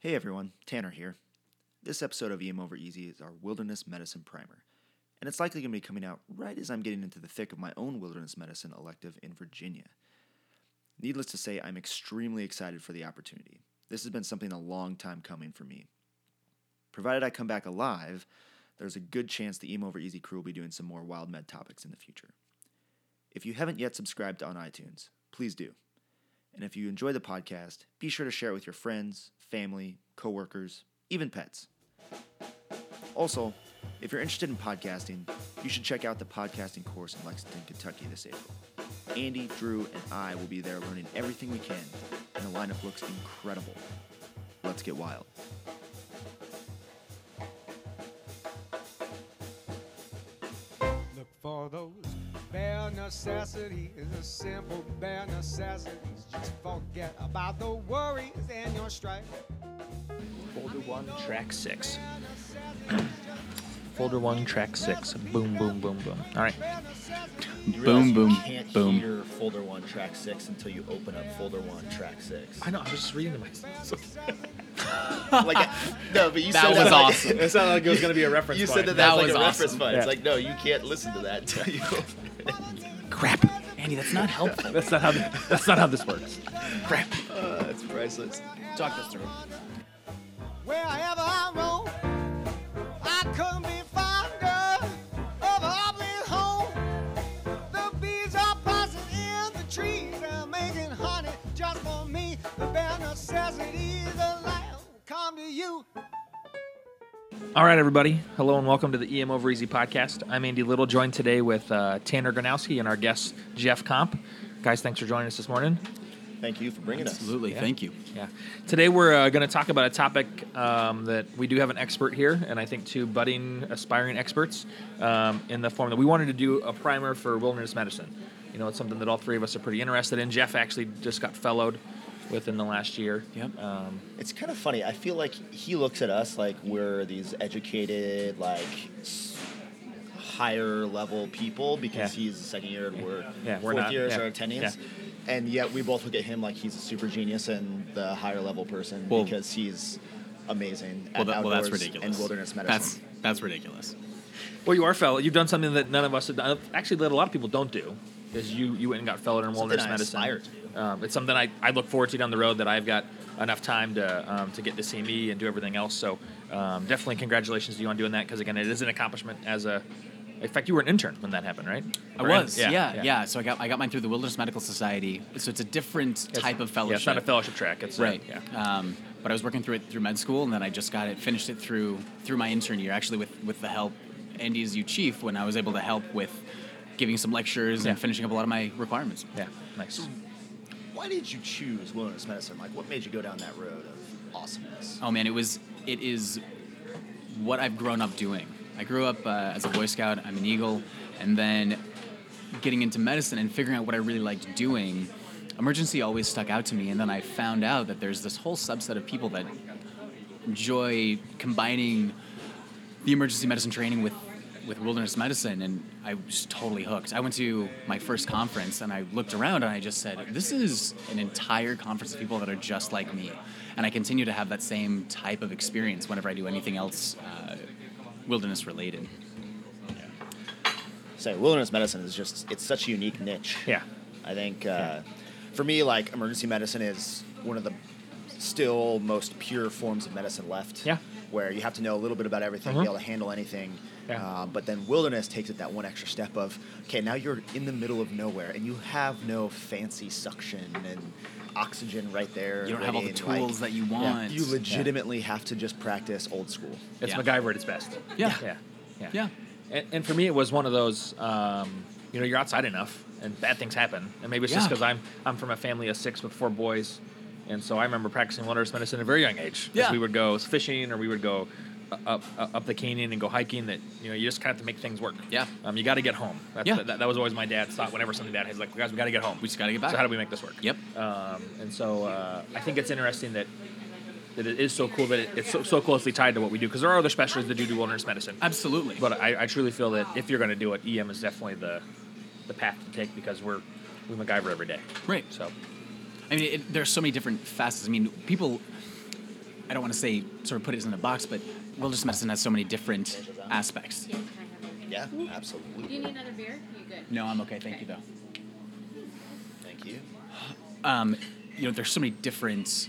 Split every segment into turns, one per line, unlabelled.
Hey everyone, Tanner here. This episode of EM Over Easy is our Wilderness Medicine Primer, and it's likely going to be coming out right as I'm getting into the thick of my own wilderness medicine elective in Virginia. Needless to say, I'm extremely excited for the opportunity. This has been something a long time coming for me. Provided I come back alive, there's a good chance the EM Over Easy crew will be doing some more wild med topics in the future. If you haven't yet subscribed on iTunes, please do. And if you enjoy the podcast, be sure to share it with your friends, family, coworkers, even pets. Also, if you're interested in podcasting, you should check out the podcasting course in Lexington, Kentucky this April. Andy, Drew, and I will be there learning everything we can, and the lineup looks incredible. Let's get wild.
Bare necessities, the simple bare necessities. Just forget about the worries and your strife.
Folder one, track six. Folder one, track six. Boom, boom, boom, boom. All right.
You
Boom, boom,
you can't
boom.
hear folder one, track six until you open up folder one, track six.
I know. I was just reading to myself.
like, no, but you
That
said
was
that like-
awesome.
it sounded like it was going to be a reference.
you
point.
said that,
That
that was
was
like a reference
awesome.
point.
Yeah.
It's like, no, you can't listen to that until you open it.
Crap. That's not helpful.
That's not how. That's not how this works.
Crap.
Uh, that's priceless.
Talk this through.
Wherever I roam, I couldn't be fonder of a home. The bees are buzzing in the trees and making honey just for me. The bare necessities of life come to you.
All right, everybody. Hello and welcome to the EM Over Easy podcast. I'm Andy Little, joined today with uh, Tanner Gronowski and our guest Jeff Comp. Guys, thanks for joining us this morning.
Thank you for bringing us.
Absolutely.
Yeah.
Thank you.
Yeah. Today we're uh, going to talk about a topic um, that we do have an expert here, and I think two budding, aspiring experts um, in the form that we wanted to do a primer for wilderness medicine. You know, it's something that all three of us are pretty interested in. Jeff actually just got fellowed within the last year.
Yep.
Um,
It's kind of funny. I feel like he looks at us like we're these educated, like higher level people because
Yeah.
he's a second year and we're
Yeah, we're
fourth
not.
years
Yeah.
or attendings.
Yeah.
And yet we both look at him like he's a super genius and the higher level person
Well-
because he's amazing
Well,
at
that, well that's ridiculous.
and wilderness medicine.
That's that's ridiculous.
well, you are fellow. You've done something that none of us have done. Actually, that a lot of people don't do. Is you you went and got fellowed in
Something
wilderness
I
medicine.
Aspire to do.
Um, it's something I, I look forward to down the road that I've got enough time to um, to get to see me and do everything else. So um, definitely congratulations to you on doing that because again, it is an accomplishment as a. In fact, you were an intern when that happened, right?
I
Or-
was, yeah, yeah, So I got I got mine through the Wilderness Medical Society. So it's a different
It's-
type of
Yeah,
fellowship.
it's not a fellowship track. It's a-
Right.
yeah.
Um, but I was working through it through med school, and then I just got it, finished it through through my intern year, actually with with the help Andy's you chief, when I was able to help with giving some lectures
Yeah.
and finishing up a lot of my requirements.
Yeah. Nice.
Why did you choose wilderness medicine? Like, what made you go down that road of awesomeness?
Oh man, it was it is what I've grown up doing. I grew up uh, as a Boy Scout. I'm an Eagle, and then getting into medicine and figuring out what I really liked doing. Emergency always stuck out to me, and then I found out that there's this whole subset of people that enjoy combining the emergency medicine training with with wilderness medicine and I was totally hooked. I went to my first conference and I looked around and I just said, this is an entire conference of people that are just like me. And I continue to have that same type of experience whenever I do anything else uh, wilderness related.
So wilderness medicine is just it's such a unique niche.
Yeah.
I think uh, for me, like emergency medicine is one of the still most pure forms of medicine left.
Yeah.
Where you have to know a little bit about everything,
Mhm.
be able to handle anything.
Yeah.
Um, but then wilderness takes it that one extra step of okay, now you're in the middle of nowhere and you have no fancy suction and oxygen right there.
You don't have all the
ready, and, like,
tools that you want.
You legitimately have to just practice old school.
It's
Yeah.
MacGyver at its best.
Yeah.
Yeah. Yeah.
Yeah.
And, and for me, it was one of those. Um, you know, you're outside enough, and bad things happen. And maybe it's just because I'm I'm from a family of six with four boys, and so I remember practicing wilderness medicine at a very young age. 'Cause
Yeah.
We would go fishing, or we would go uh, up up, up the canyon and go hiking. That you know, you just kind of have to make things work.
Yeah.
Um, you got to get home. That's,
Yeah.
That, that was always my dad's thought. Whenever something bad, he's like, guys, we got to get home.
We just gotta get back.
So how do we make this work?
Yep.
Um, and so uh, I think it's interesting that. That it is so cool that it, it's so, so closely tied to what we do because there are other specialties that do do wilderness medicine.
Absolutely.
But I, I truly feel that if you're going to do it, EM is definitely the the path to take because we're we MacGyver every day.
Right.
So
I mean, it, there's so many different facets. I mean, people I don't want to say sort of put it in a box, but wilderness medicine has so many different aspects.
Yeah, can I have it?
Yeah, absolutely.
Do you need another beer? You good?
No, I'm okay. Thank you though.
Thank you.
um, you know, there's so many different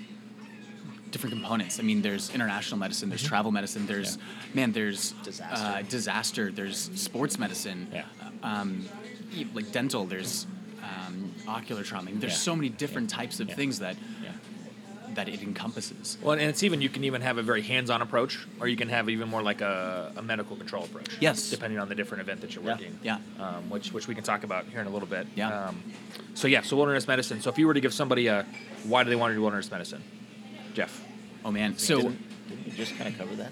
different components. I mean, there's international medicine, there's travel medicine, there's man, there's
Disaster.
uh, disaster, there's sports medicine,
Yeah.
um, like dental, there's um, ocular trauma. I mean, there's
Yeah.
so many different types of
Yeah.
things that
Yeah.
That it encompasses.
Well, and it's even you can even have a very hands-on approach, or you can have even more like a, a medical control approach.
Yes.
depending on the different event that you're
Yeah,
working.
yeah.
Um, which which we can talk about here in a little bit.
Yeah.
Um, so yeah, so wilderness medicine. So if you were to give somebody a, why do they want to do wilderness medicine, Jeff?
Oh man, so
didn't, didn't we just kind of cover that?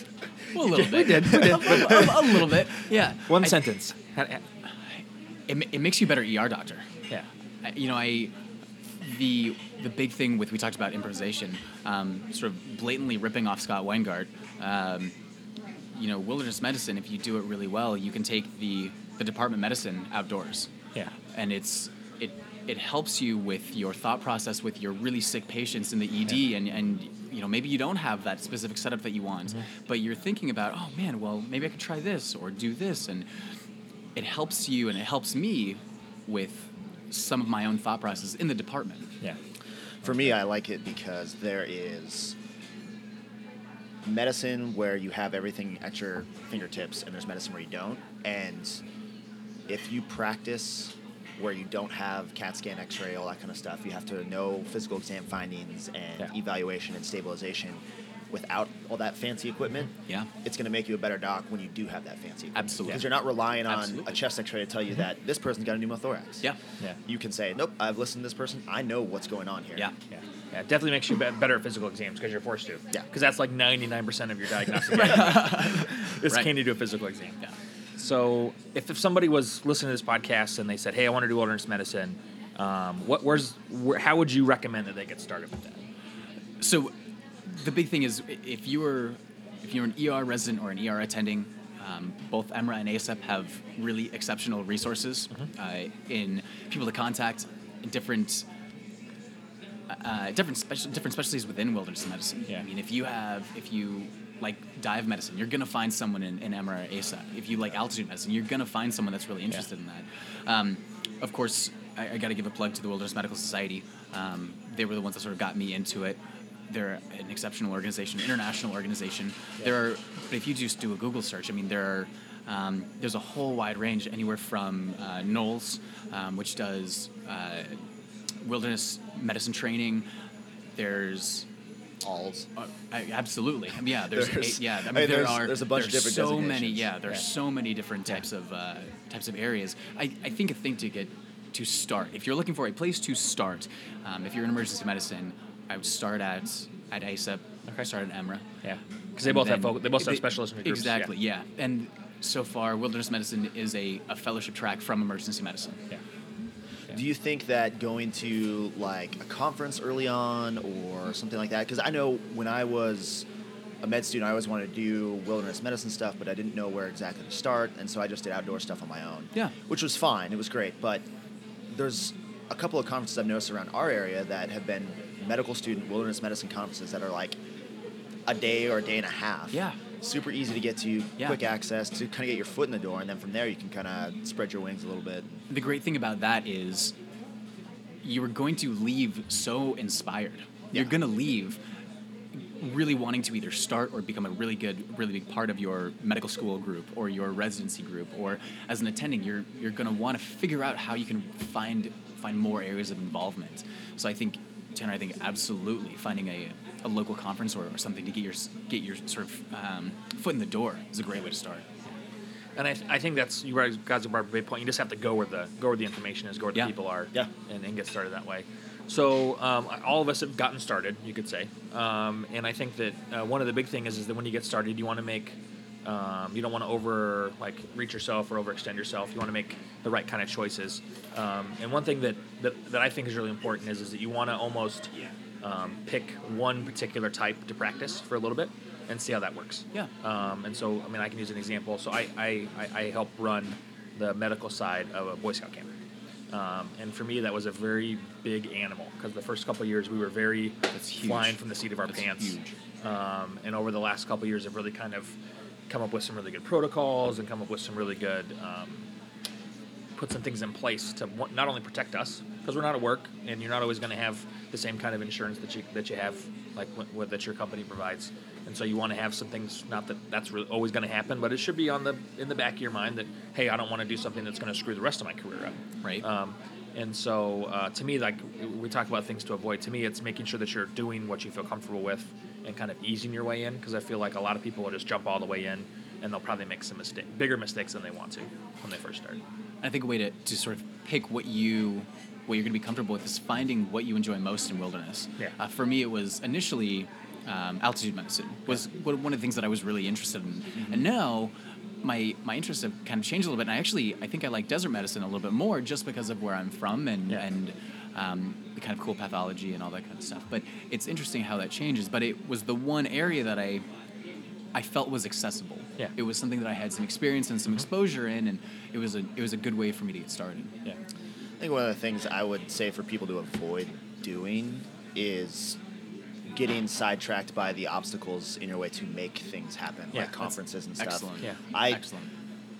well, a little bit, We
did, we did.
a, a- a little bit, yeah.
One
I-
sentence. Ha- ha-
It, it makes you a better ER doctor.
Yeah.
I- you know, I the the big thing with we talked about improvisation, um, sort of blatantly ripping off Scott Weingart. Um, you know, wilderness medicine. If you do it really well, you can take the the department medicine outdoors.
Yeah.
and it's it it helps you with your thought process with your really sick patients in the ED,
Yeah.
and and you know maybe you don't have that specific setup that you want,
Mm-hmm.
but you're thinking about oh man, well maybe I could try this or do this, and it helps you and it helps me with some of my own thought process in the department.
Yeah.
For me, I like it because there is medicine where you have everything at your fingertips, and there's medicine where you don't. And if you practice where you don't have CAT scan, X ray, all that kind of stuff, you have to know physical exam findings and
Yeah.
evaluation and stabilization. Without all that fancy equipment,
Yeah.
it's going to make you a better doc when you do have that fancy equipment.
Absolutely.
Because you're not relying on
Absolutely.
a chest x ray to tell you that this person's got a pneumothorax.
Yeah.
Yeah.
You can say, nope, I've listened to this person. I know what's going on here.
Yeah.
Yeah. Yeah, it definitely makes you be- better at physical exams because you're forced to.
Yeah.
Because that's like 99% of your diagnostic. Is
Right.
can you do a physical exam?
Yeah.
So if, if somebody was listening to this podcast and they said, "Hey, I want to do wilderness medicine," um, what where's where, how would you recommend that they get started with that?
So, the big thing is if you were if you're an ER resident or an ER attending, um, both EMRA and ACEP have really exceptional resources uh, in people to contact, in different uh, different special different specialties within wilderness medicine.
Yeah.
I mean, if you have if you like dive medicine, you're gonna find someone in, in EMRA or ACEP. If you like altitude medicine, you're gonna find someone that's really interested in that. Um, of course, I, I got to give a plug to the Wilderness Medical Society. Um, they were the ones that sort of got me into it. They're an exceptional organization, international organization. There are, but if you just do a Google search, I mean, there are. Um, there's a whole wide range, anywhere from uh, NOLS, um, which does uh, wilderness medicine training. There's
AWLS.
uh, absolutely. Yeah, there's,
There's-
eight, yeah. I mean,
I mean,
there
there's-
are
there's a bunch of different
so many. Yeah, there's
Yeah.
so many different types of uh, types of areas. I, I think a thing to get to start if you're looking for a place to start. Um, if you're in emergency medicine, I would start at at ACEP.
Okay.
Start at EMRA.
Yeah, because they both have
Then-
focal, they both have specialists in groups.
Exactly. Yeah. And so far, wilderness medicine is a, a fellowship track from emergency medicine.
Yeah. Yeah.
Do you think that going to like a conference early on or something like that? Because I know when I was a med student, I always wanted to do wilderness medicine stuff, but I didn't know where exactly to start, and so I just did outdoor stuff on my own.
Yeah.
Which was fine. It was great, but there's a couple of conferences I've noticed around our area that have been medical student wilderness medicine conferences that are like a day or a day and a half.
Yeah.
Super easy to get to,
Yeah.
quick access to kind of get your foot in the door, and then from there you can kind of spread your wings a little bit.
The great thing about that is you are going to leave so inspired.
Yeah.
You're going to leave really wanting to either start or become a really good, really big part of your medical school group or your residency group, or as an attending, you're you're going to want to figure out how you can find find more areas of involvement. So I think, Tanner, I think absolutely finding a, a local conference or, or something to get your get your sort of um, foot in the door is a great way to start.
And I, I think that's you guys brought a great point. You just have to go where the go where the information is, go where
Yeah.
the people are,
Yeah.
and, and get started that way. So um, all of us have gotten started, you could say, um, and I think that uh, one of the big things is, is that when you get started, you want to make um, you don't want to over like reach yourself or overextend yourself. You want to make the right kind of choices. Um, and one thing that, that that I think is really important is is that you want to almost um, pick one particular type to practice for a little bit and see how that works.
Yeah.
Um, and so, I mean, I can use an example. So I, I, I, I help run the medical side of a Boy Scout camp. Um, and for me, that was a very big animal because the first couple of years we were very flying from the seat of our
That's
pants.
huge.
Um, and over the last couple of years, have really kind of come up with some really good protocols and come up with some really good um, put some things in place to not only protect us because we're not at work and you're not always going to have the same kind of insurance that you that you have like what, that your company provides. And so you want to have some things not that that's really always going to happen but it should be on the in the back of your mind that hey I don't want to do something that's going to screw the rest of my career up.
Right.
um, and so uh, to me like we talk about things to avoid. To me it's making sure that you're doing what you feel comfortable with and kind of easing your way in because I feel like a lot of people will just jump all the way in and they'll probably make some mistake bigger mistakes than they want to when they first start
I think a way to, to sort of pick what you what you're going to be comfortable with is finding what you enjoy most in wilderness.
Yeah.
Uh, for me, it was initially um, altitude medicine was one one of the things that I was really interested in,
Mm-hmm.
and now my my interests have kind of changed a little bit. And I actually I think I like desert medicine a little bit more just because of where I'm from and
Yeah.
and um, the kind of cool pathology and all that kind of stuff. But it's interesting how that changes. But it was the one area that I I felt was accessible.
Yeah. Mm-hmm.
It was something that I had some experience and some exposure in, and it was a it was a good way for me to get started.
yeah
I think one of the things I would say for people to avoid doing is getting sidetracked by the obstacles in your way to make things happen,
Yeah,
like conferences and stuff.
Excellent.
Yeah.
I
Excellent.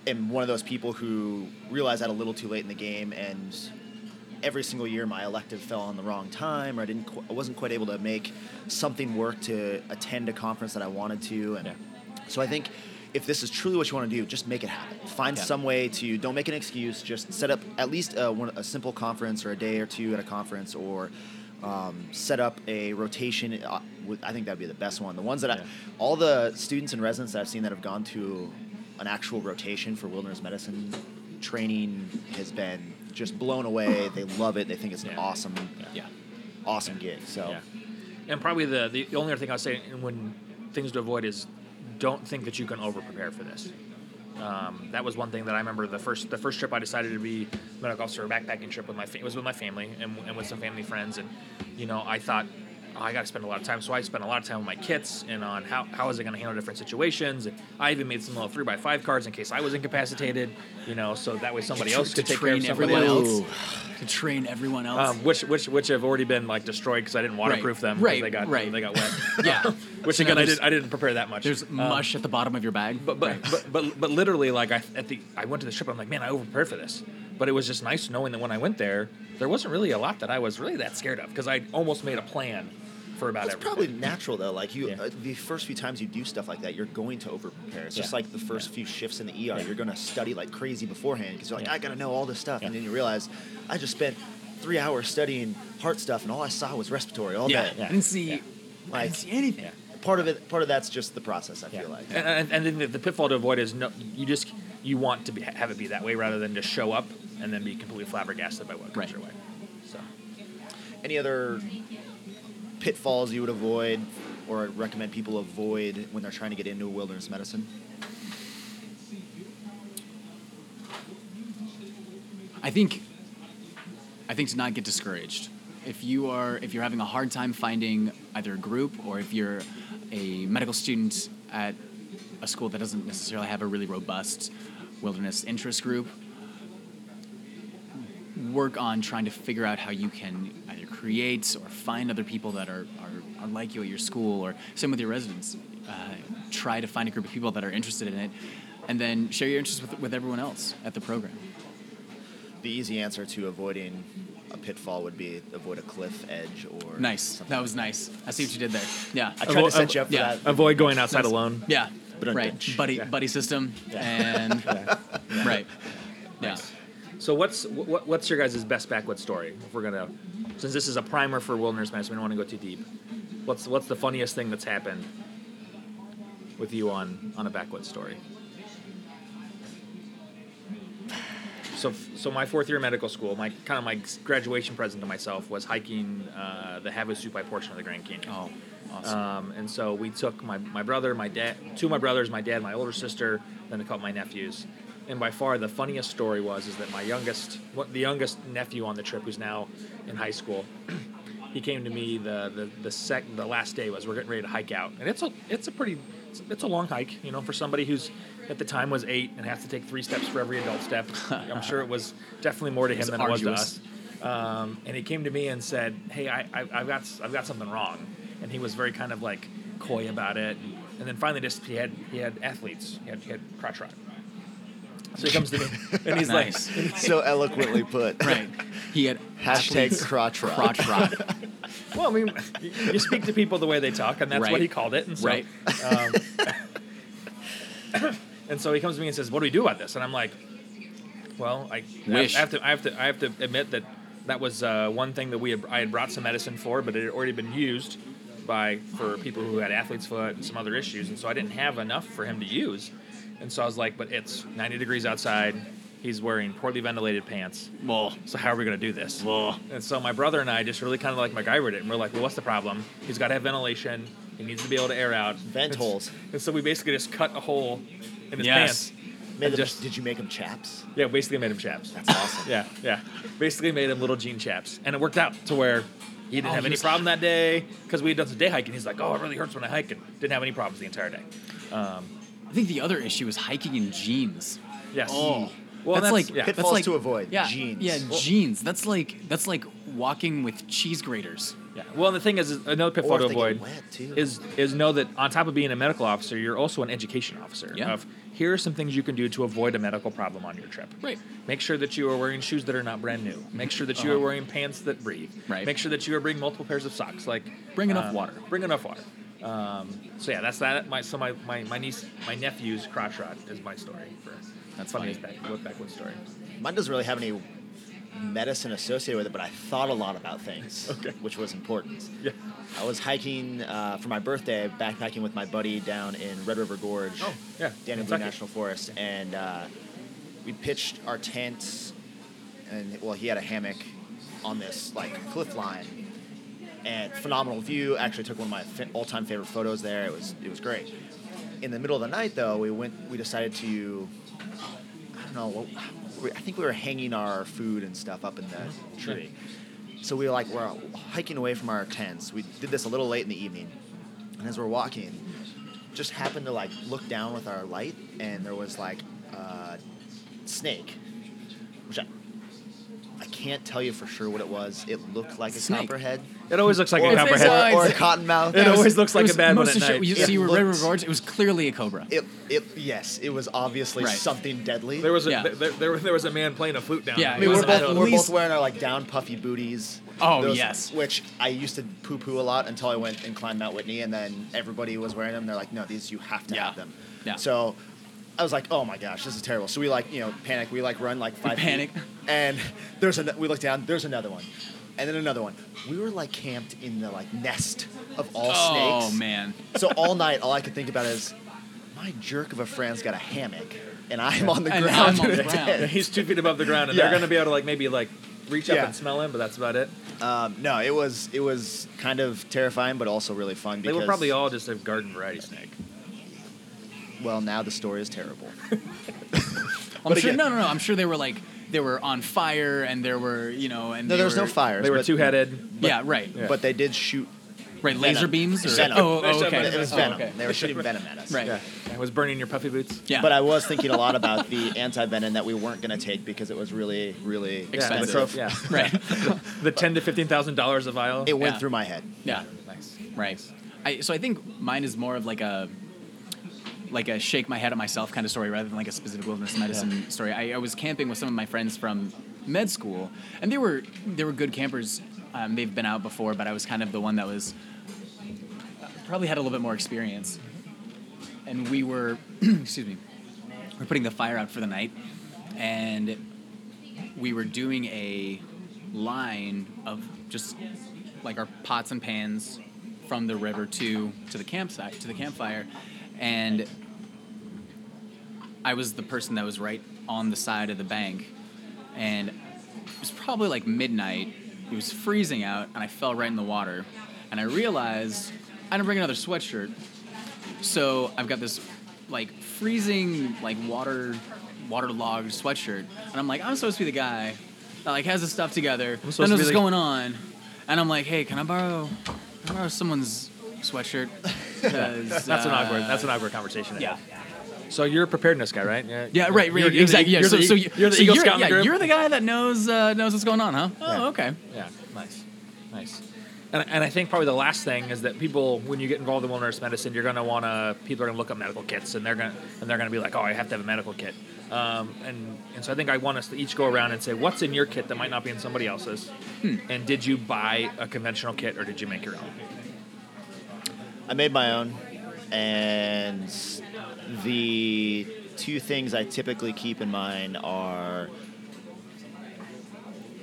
am one of those people who realized that a little too late in the game, and every single year my elective fell on the wrong time, or I didn't, qu- I wasn't quite able to make something work to attend a conference that I wanted to, and
Yeah.
so I think. If this is truly what you want to do, just make it happen. Find
Yeah.
some way to don't make an excuse. Just set up at least a, one, a simple conference or a day or two at a conference, or um, set up a rotation. Uh, I think that'd be the best one. The ones that
Yeah.
I, all the students and residents that I've seen that have gone to an actual rotation for wilderness medicine training has been just blown away. They love it. They think it's an
Yeah.
awesome,
Yeah.
awesome gig. So
Yeah. And probably the, the only other thing I'll say when things to avoid is don't think that you can over prepare for this. Um, that was one thing that I remember the first the first trip I decided to be medical officer, a backpacking trip with my fa- it was with my family and, and with some family friends, and you know I thought oh, I got to spend a lot of time, so I spent a lot of time with my kits and on how, how is it going to handle different situations, and I even made some little three by five cards in case I was incapacitated, you know, so that way somebody else could
to
take care of
train
somebody
everyone
else.
else. To train everyone else.
Um, which which which have already been like destroyed because I didn't waterproof them. 'cause
Right,
They got
right.
They got wet.
yeah.
which
So
again I didn't I didn't prepare that much.
There's
Um,
mush at the bottom of your bag.
but but,
Right.
but but but literally like I at the I went to the trip. I'm like man I over prepared for this. But it was just nice knowing that when I went there, there wasn't really a lot that I was really that scared of because I almost made a plan for about
It's
everything.
probably natural though. Like you,
Yeah.
uh, the first few times you do stuff like that, you're going to over prepare. It's just like the first few shifts in the ER.
Yeah.
You're going to study like crazy beforehand because you're like,
Yeah.
I got to know all this stuff, and then you realize I just spent three hours studying heart stuff, and all I saw was respiratory all
yeah.
day.
Yeah.
I didn't see.
Yeah.
I
Like-
didn't see anything.
Yeah.
Part of it, part of that's just the process. I
Yeah.
feel like.
And, and, and then the, the pitfall to avoid is no, you just you want to be, have it be that way rather than just show up and then be completely flabbergasted by what comes
Right.
your way. So
Any other pitfalls you would avoid or recommend people avoid when they're trying to get into wilderness medicine?
I think I think to not get discouraged. If you are if you're having a hard time finding either a group or if you're a medical student at a school that doesn't necessarily have a really robust wilderness interest group, work on trying to figure out how you can create or find other people that are, are, are like you at your school or same with your residents. Uh, try to find a group of people that are interested in it and then share your interests with, with everyone else at the program.
The easy answer to avoiding a pitfall would be avoid a cliff edge or
Nice.
something
That was nice. I see what you did there. Yeah.
I tried to set you up for
yeah.
that.
avoid going outside
Nice.
alone.
Yeah.
But
right.
unbitch.
Buddy
Yeah.
buddy system and right. Yeah.
So what's what, what's your guys' best backwoods story? If we're gonna, since this is a primer for wilderness medicine, we don't want to go too deep. What's what's the funniest thing that's happened with you on on a backwoods story? So so my fourth year of medical school, my kind of my graduation present to myself was hiking uh, the Havasupai portion of the Grand Canyon.
Oh, awesome.
Um, and so we took my, my brother, my dad, two of my brothers, my dad, my older sister, then a couple of my nephews. And by far the funniest story was is that my youngest, what the youngest nephew on the trip, who's now in high school, he came to me the the the sec the last day was we're getting ready to hike out, and it's a it's a pretty it's, it's a long hike, you know, for somebody who's at the time was eight and has to take three steps for every adult step. I'm sure it was definitely more to him than it was to us. Um, and he came to me and said, "Hey, I, I I've got I've got something wrong," and he was very kind of like coy about it. And then finally, just he had he had athletes, he had, he had crotch rot. So he comes to me and he's
Nice.
like,
so eloquently put.
Right. He had
Hashtag
athletes
crotch rot.
crotch rot.
Well, I mean, you you speak to people the way they talk, and that's
Right.
what he called it. And so,
Right.
um, and so he comes to me and says, "What do we do about this?" And I'm like, "Well, I,
Wish.
I have to, I have to, I have to admit that that was uh, one thing that we had, I had brought some medicine for, but it had already been used by for people who had athlete's foot and some other issues, and so I didn't have enough for him to use. And so I was like, "But it's 90 degrees outside." He's wearing poorly ventilated pants.
Well,
So how are we going to do this? Well, And so my brother and I just really kind of like MacGyvered it, and we're like, well, what's the problem? He's got to have ventilation. He needs to be able to air out.
Vent
And
holes.
And so we basically just cut a hole in his
Yes.
pants.
Made them-
just
did you make him chaps?
yeah, basically made him chaps.
That's awesome.
Yeah, yeah. Basically made him little jean chaps, and it worked out to where he didn't
Oh,
have any problem that day because we had done some day hiking. He's like, oh, it really hurts when I hike, and didn't have any problems the entire day. Um,
I think the other issue is hiking in jeans.
yes.
Oh.
Well,
that's, like
yeah.
that's
Pitfalls
like
to avoid,
Yeah,
jeans.
Yeah,
Well-
jeans. That's like that's like walking with cheese graters.
Yeah. Well, and the thing is, is another pitfall to
if they get
avoid is is know that on top of being a medical officer, you're also an education officer.
Yeah.
Of here are some things you can do to avoid a medical problem on your trip.
Right.
Make sure that you are wearing shoes that are not brand new. Make sure that you are
Uh-huh.
wearing pants that breathe.
Right.
Make sure that you are bringing multiple pairs of socks. Like
Bring enough
um,
water.
Bring enough water. Um, so yeah, that's that. My so my, my, my niece my nephew's crotch rot is my story for
That's
funniest
funny.
back, look backwoods story.
Mine doesn't really have any medicine associated with it, but I thought a lot about things,
Okay.
which was important.
Yeah.
I was hiking uh, for my birthday, backpacking with my buddy down in Red River Gorge,
Oh, yeah,
Daniel
Boone
National Forest, and uh, we pitched our tent, and well, he had a hammock on this like cliff line, and phenomenal view. Actually, took one of my all-time favorite photos there. It was it was great. In the middle of the night, though, we went. We decided to. I don't know. I think we were hanging our food and stuff up in the tree. So we were like we're hiking away from our tents. We did this a little late in the evening, and as we're walking, just happened to like look down with our light, and there was like a snake, which can't tell you for sure what it was. It looked like a
Snake.
copperhead.
It always looks like
or,
a copperhead.
or, or a cottonmouth.
It always looks like a bad one
most
at
of the
night.
You
It
see, Red
looked-
River Gorge. It was clearly a cobra.
It, it, yes, it was obviously
Right.
something deadly.
There was a
Yeah.
there, there, there was a man playing a flute down.
Yeah,
I
it
mean,
was
we're both,
at
we're
least-
both wearing our like down puffy booties.
Oh, yes.
Which I used to poo poo a lot until I went and climbed Mount Whitney, and then everybody was wearing them. They're like, no, these you have to
Yeah.
have them.
Yeah.
So I was like, oh my gosh, this is terrible. So we like, you know, panic. We like run like five. feet,
panic.
and there's a. We look down. There's another one, and then another one. We were like camped in the like nest of all
oh
snakes.
Oh man.
So all night, all I could think about is, my jerk of a friend's got a hammock, and I'm on the
And
ground.
I'm on the ground.
He's two feet above the ground, and
Yeah.
they're going to be able to like maybe like reach up
Yeah.
and smell him, but that's about it.
Um, no, it was it was kind of terrifying, but also really fun.
They
Because,
were probably all just a garden variety snake.
Well, now the story is terrible.
I'm sure.
again-
No, no, no. I'm sure they were like they were on fire, and there were you know, and
No,
they
there was no
were-
fires.
They were two headed.
Yeah, right.
Yeah.
but they did shoot.
Right, laser
Venom.
beams. Or,
Venom.
Oh, oh, okay.
It was
Oh,
venom.
okay.
They were shooting venom at us.
Right.
Yeah, it was burning your puffy boots.
Yeah.
But I was thinking a lot about the anti venom that we weren't going to take because it was really, really
Yeah, the
Expensive.
yeah.
right.
the ten to fifteen thousand dollars a vial.
It went
Yeah.
through my head.
Yeah.
nice.
Right. I, so I think mine is more of like a like a shake my head at myself kind of story rather than like a specific wilderness medicine story. I, I was camping with some of my friends from med school, and they were they were good campers. Um, they've been out before, but I was kind of the one that was probably had a little bit more experience. And we were, excuse me, we're putting the fire out for the night, and we were doing a line of just like our pots and pans from the river to to the campsite to the campfire and I was the person that was right on the side of the bank. And it was probably like midnight. It was freezing out and I fell right in the water. And I realized I didn't bring another sweatshirt. So I've got this like freezing like water waterlogged sweatshirt. And I'm like I'm supposed to be the guy that like has his stuff together
to
knows what's going on. And I'm like, hey, can I borrow, can I borrow someone's sweatshirt? 'Cause,
That's an
uh,
awkward. That's an awkward conversation.
Yeah.
So you're a preparedness guy, right? Yeah.
Yeah, right, right,
You're- you're the-
exactly. Yeah,
You're
so,
the,
so you-
you're the
so
Eagle
you're,
Scout
yeah,
group.
you're the guy that knows uh, knows what's going on, huh? Oh,
Yeah.
okay.
Yeah, nice, nice. And, and I think probably the last thing is that people, when you get involved in wilderness medicine, you're gonna want to. People are gonna look up medical kits, and they're gonna and they're gonna be like, oh, I have to have a medical kit. Um, and and so I think I want us to each go around and say, what's in your kit that might not be in somebody else's,
Hmm.
and did you buy a conventional kit or did you make your own?
I made my own, and the two things I typically keep in mind are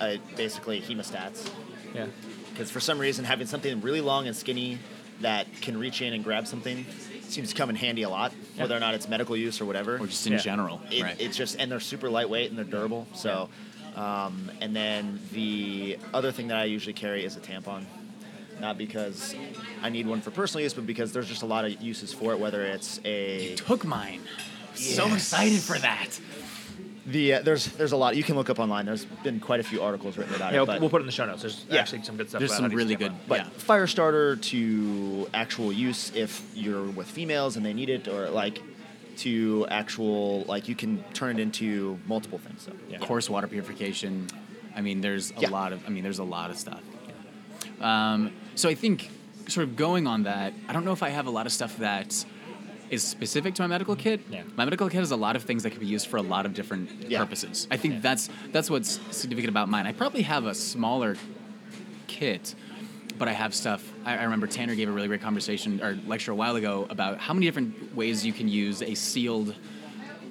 uh, basically hemostats.
Yeah.
Because for some reason, having something really long and skinny that can reach in and grab something seems to come in handy a lot,
Yeah.
whether or not it's medical use or whatever.
Or just in
Yeah.
general,
it,
right?
it's just and they're super lightweight and they're durable. So, um, and then the other thing that I usually carry is a tampon, not because I need one for personal use, but because there's just a lot of uses for it. Whether it's a
Took mine. So excited for that.
the uh, there's there's a lot you can look up online. There's been quite a few articles written about
Yeah,
it.
we'll,
but
we'll put it in the show notes. There's
Yeah.
actually some good stuff.
There's
about
some
how to use
really good.
tampon.
But
yeah.
fire starter to actual use if you're with females and they need it, or like to actual like you can turn it into multiple things. So
Yeah.
coarse water purification. I mean, there's a
Yeah.
lot of. I mean, there's a lot of stuff. Um, so I think, sort of going on that, I don't know if I have a lot of stuff that is specific to my medical kit.
Yeah.
My medical kit has a lot of things that can be used for a lot of different
Yeah.
purposes. I think
Yeah.
that's that's what's significant about mine. I probably have a smaller kit, but I have stuff. I, I remember Tanner gave a really great conversation or lecture a while ago about how many different ways you can use a sealed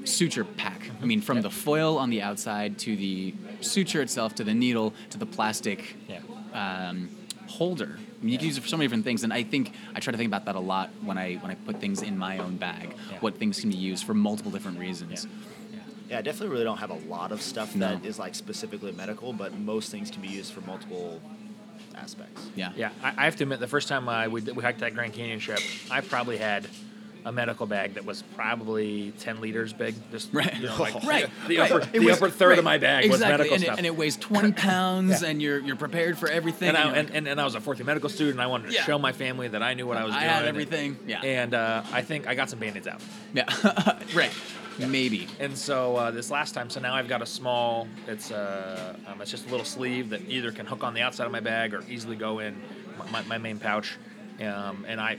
suture pack. I mean, from the foil on the outside to the suture itself to the needle to the plastic
Yeah.
um, holder. I mean, you can use it for so many different things, and I think I try to think about that a lot when I when I put things in my own bag.
Yeah.
What things can be used for multiple different reasons.
Yeah.
yeah, I definitely really don't have a lot of stuff
No.
that is like specifically medical, but most things can be used for multiple aspects.
Yeah.
Yeah, I, I have to admit, the first time I we, we hiked that Grand Canyon trip, I probably had a medical bag that was probably ten liters big. Just
Right.
you know, like,
Right,
The
right.
upper, the
was-
upper third
right,
of my bag was medical
and
stuff.
It, and it weighs 20 pounds,
Yeah.
and you're you're prepared for everything.
and, I, and,
like,
and, and I was a fourth year medical student. and I wanted to
Yeah.
show my family that I knew what I was
I
doing.
had
and-
everything, yeah.
And uh, I think I got some band-aids out.
yeah, right. Maybe.
And so uh, this last time, so now I've got a small. It's uh, um, it's just a little sleeve that either can hook on the outside of my bag or easily go in my, my, my main pouch. Um, and I,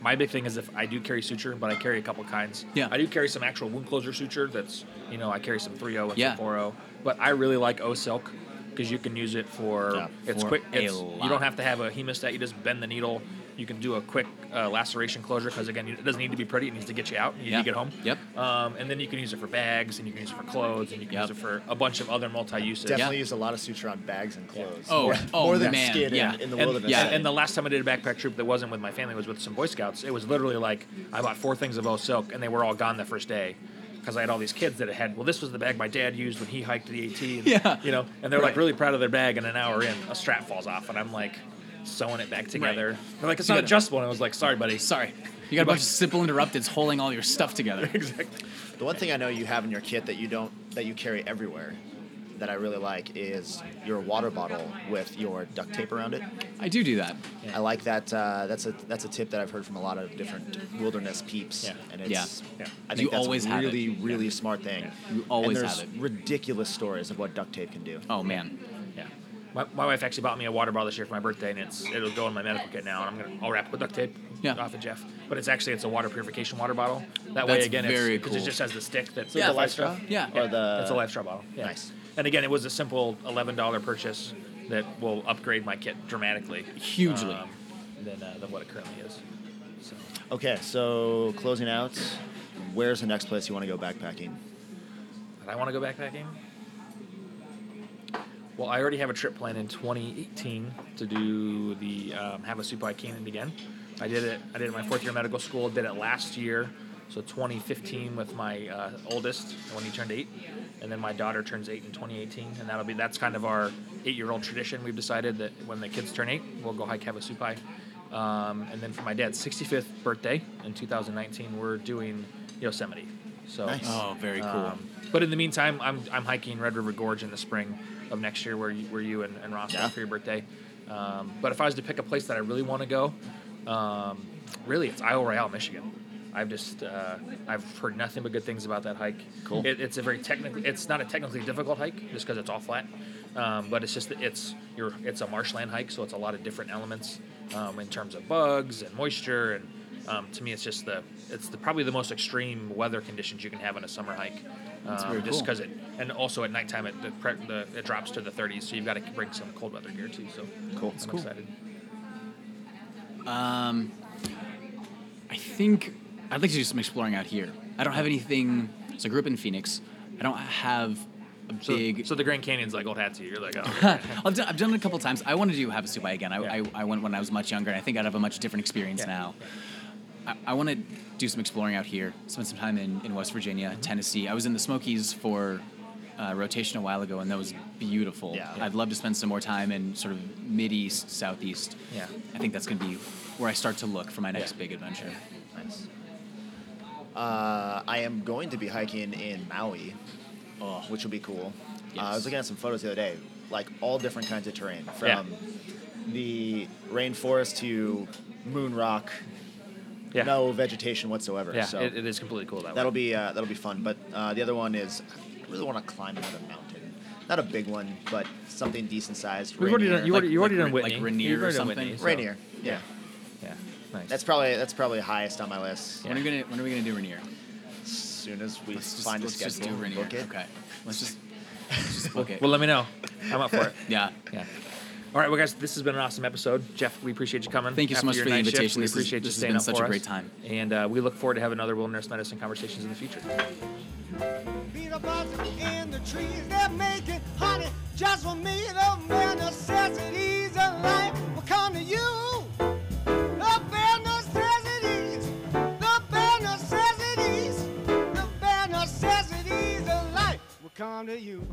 my big thing is if I do carry suture, but I carry a couple kinds.
Yeah.
I do carry some actual wound closure suture. That's you know I carry some 3.0 and
Yeah.
some 4.0, but I really like O Silk because you can use it for
Yeah,
it's
for
quick. It's, you don't have to have a hemostat. You just bend the needle. You can do a quick uh, laceration closure because again, it doesn't need to be pretty. It needs to get you out. You
Yeah.
need to get home.
Yep.
Um, and then you can use it for bags, and you can use it for clothes, and you can
Yep.
use it for a bunch of other multi-uses.
Definitely
Yeah.
use a lot of suture on bags and clothes.
Oh,
more,
oh,
more than
man,
skin
yeah.
in, in the
And,
wilderness.
yeah,
and, and the last time I did a backpack trip that wasn't with my family was with some Boy Scouts. It was literally like I bought four things of O Silk, and they were all gone the first day because I had all these kids that had. Well, this was the bag my dad used when he hiked the AT. And,
Yeah.
You know, and they're like really proud of their bag, and an hour in, a strap falls off, and I'm like sewing it back together. They're like, it's
You
not
gotta-
adjustable, and I was like, sorry, buddy.
Sorry. You got a bunch of simple interrupteds holding all your stuff together.
exactly.
The one thing I know you have in your kit that you don't that you carry everywhere that I really like is your water bottle with your duct tape around it.
I do do that.
I like that. Uh, that's a that's a tip that I've heard from a lot of different wilderness peeps,
Yeah.
and it's
Yeah.
Yeah.
I think
You
that's
always
a
have it.
really really smart thing.
Yeah.
You always
and there's
have it.
ridiculous stories of what duct tape can do.
Oh man.
Yeah. My, my wife actually bought me a water bottle this year for my birthday, and it's it'll go in my medical kit now, and I'm gonna I'll wrap it with duct tape.
Yeah.
Off of Jeff, but it's actually it's a water purification water bottle. That way again,
very
it's, 'cause
cool.
it just has the stick that's
Yeah.
the
the
life
life straw?
straw.
Yeah.
Or the
It's a LifeStraw bottle. Yeah.
Nice.
And again, it was a simple eleven dollar purchase that will upgrade my kit dramatically,
Hugely.
um, than uh, than what it currently is. So
Okay, so closing out, where's the next place you want to go backpacking?
But I want to go backpacking. Well, I already have a trip planned in 2018 to do the um, Havasupai Canyon again. I did it. I did it my fourth year of medical school. Did it last year, so 2015 with my uh, oldest when he turned eight, and then my daughter turns eight in 2018, and that'll be that's kind of our eight-year-old tradition. We've decided that when the kids turn eight, we'll go hike have a Havasupai. Um, and then for my dad's 65th birthday in 2019, we're doing Yosemite. So
Nice.
Oh, very cool.
um, but in the meantime, I'm, I'm hiking Red River Gorge in the spring of next year, where you, where you and, and Ross
Yeah.
for your birthday. Um, but if I was to pick a place that I really want to go, um, really it's Isle Royale, Michigan. I've just uh, I've heard nothing but good things about that hike.
Cool.
It, it's a very technically it's not a technically difficult hike just because it's all flat, um, but it's just it's you're it's a marshland hike, so it's a lot of different elements um, in terms of bugs and moisture and um, to me it's just the it's the, probably the most extreme weather conditions you can have on a summer hike. Um, just
cool.
because it and also at nighttime it the, pre- the it drops to the 30s, so you've got to bring some cold weather gear too. So
Cool.
I'm
cool.
excited.
Um, I think I'd like to do some exploring out here. I don't have anything. So I grew up in Phoenix. I don't have a
So,
big.
so the Grand Canyon's like old hat to you. You're like, oh,
I've, done, I've done it a couple times. I want to do Havasupai again. I,
Yeah.
I, I went when I was much younger, and I think I'd have a much different experience
Yeah.
now. I, I want to do some exploring out here. Spend some time in, in West Virginia,
Mm-hmm.
Tennessee. I was in the Smokies for uh, rotation a while ago, and that was beautiful.
Yeah.
I'd love to spend some more time in sort of mid east, southeast.
Yeah.
I think that's going to be where I start to look for my next
Yeah.
big adventure.
Nice. Uh, I am going to be hiking in Maui,
Oh,
which will be cool. Uh, I was looking at some photos the other day, like all different kinds of terrain, from
Yeah.
the rainforest to moon rock,
yeah,
no vegetation whatsoever.
yeah,
so
it, it is completely cool that
that'll
way.
be uh, that'll be fun. But uh, the other one is I really want to climb another mountain. Not a big one, but something decent sized.
We've already done. You already, you
like
already done Whitney.
like Rainier
You've
or
already done
something?
Whitney, so-
Rainier. Yeah.
Yeah, nice.
That's probably that's probably highest on my list.
When are we gonna When are we gonna do Rainier?
As soon as we
Let's just,
find
let's
a schedule,
just do Rainier.
book it.
Okay. Let's just let's just book it.
well, let me know. I'm up for it.
yeah.
Yeah. All right, well, guys, this has been an awesome episode. Jeff, we appreciate you coming.
Thank you so much for the
night shift.
invitation.
We
This is-
appreciate
this
you
has
staying
been
up
such
for
a
us.
great time.
And uh, we look forward to having other wilderness medicine conversations in the future.
Beetle buzzing in the trees, they're making honey just for me. The bare necessities of life will come to you. The bare necessities, the bare necessities, the bare necessities of life will come to you.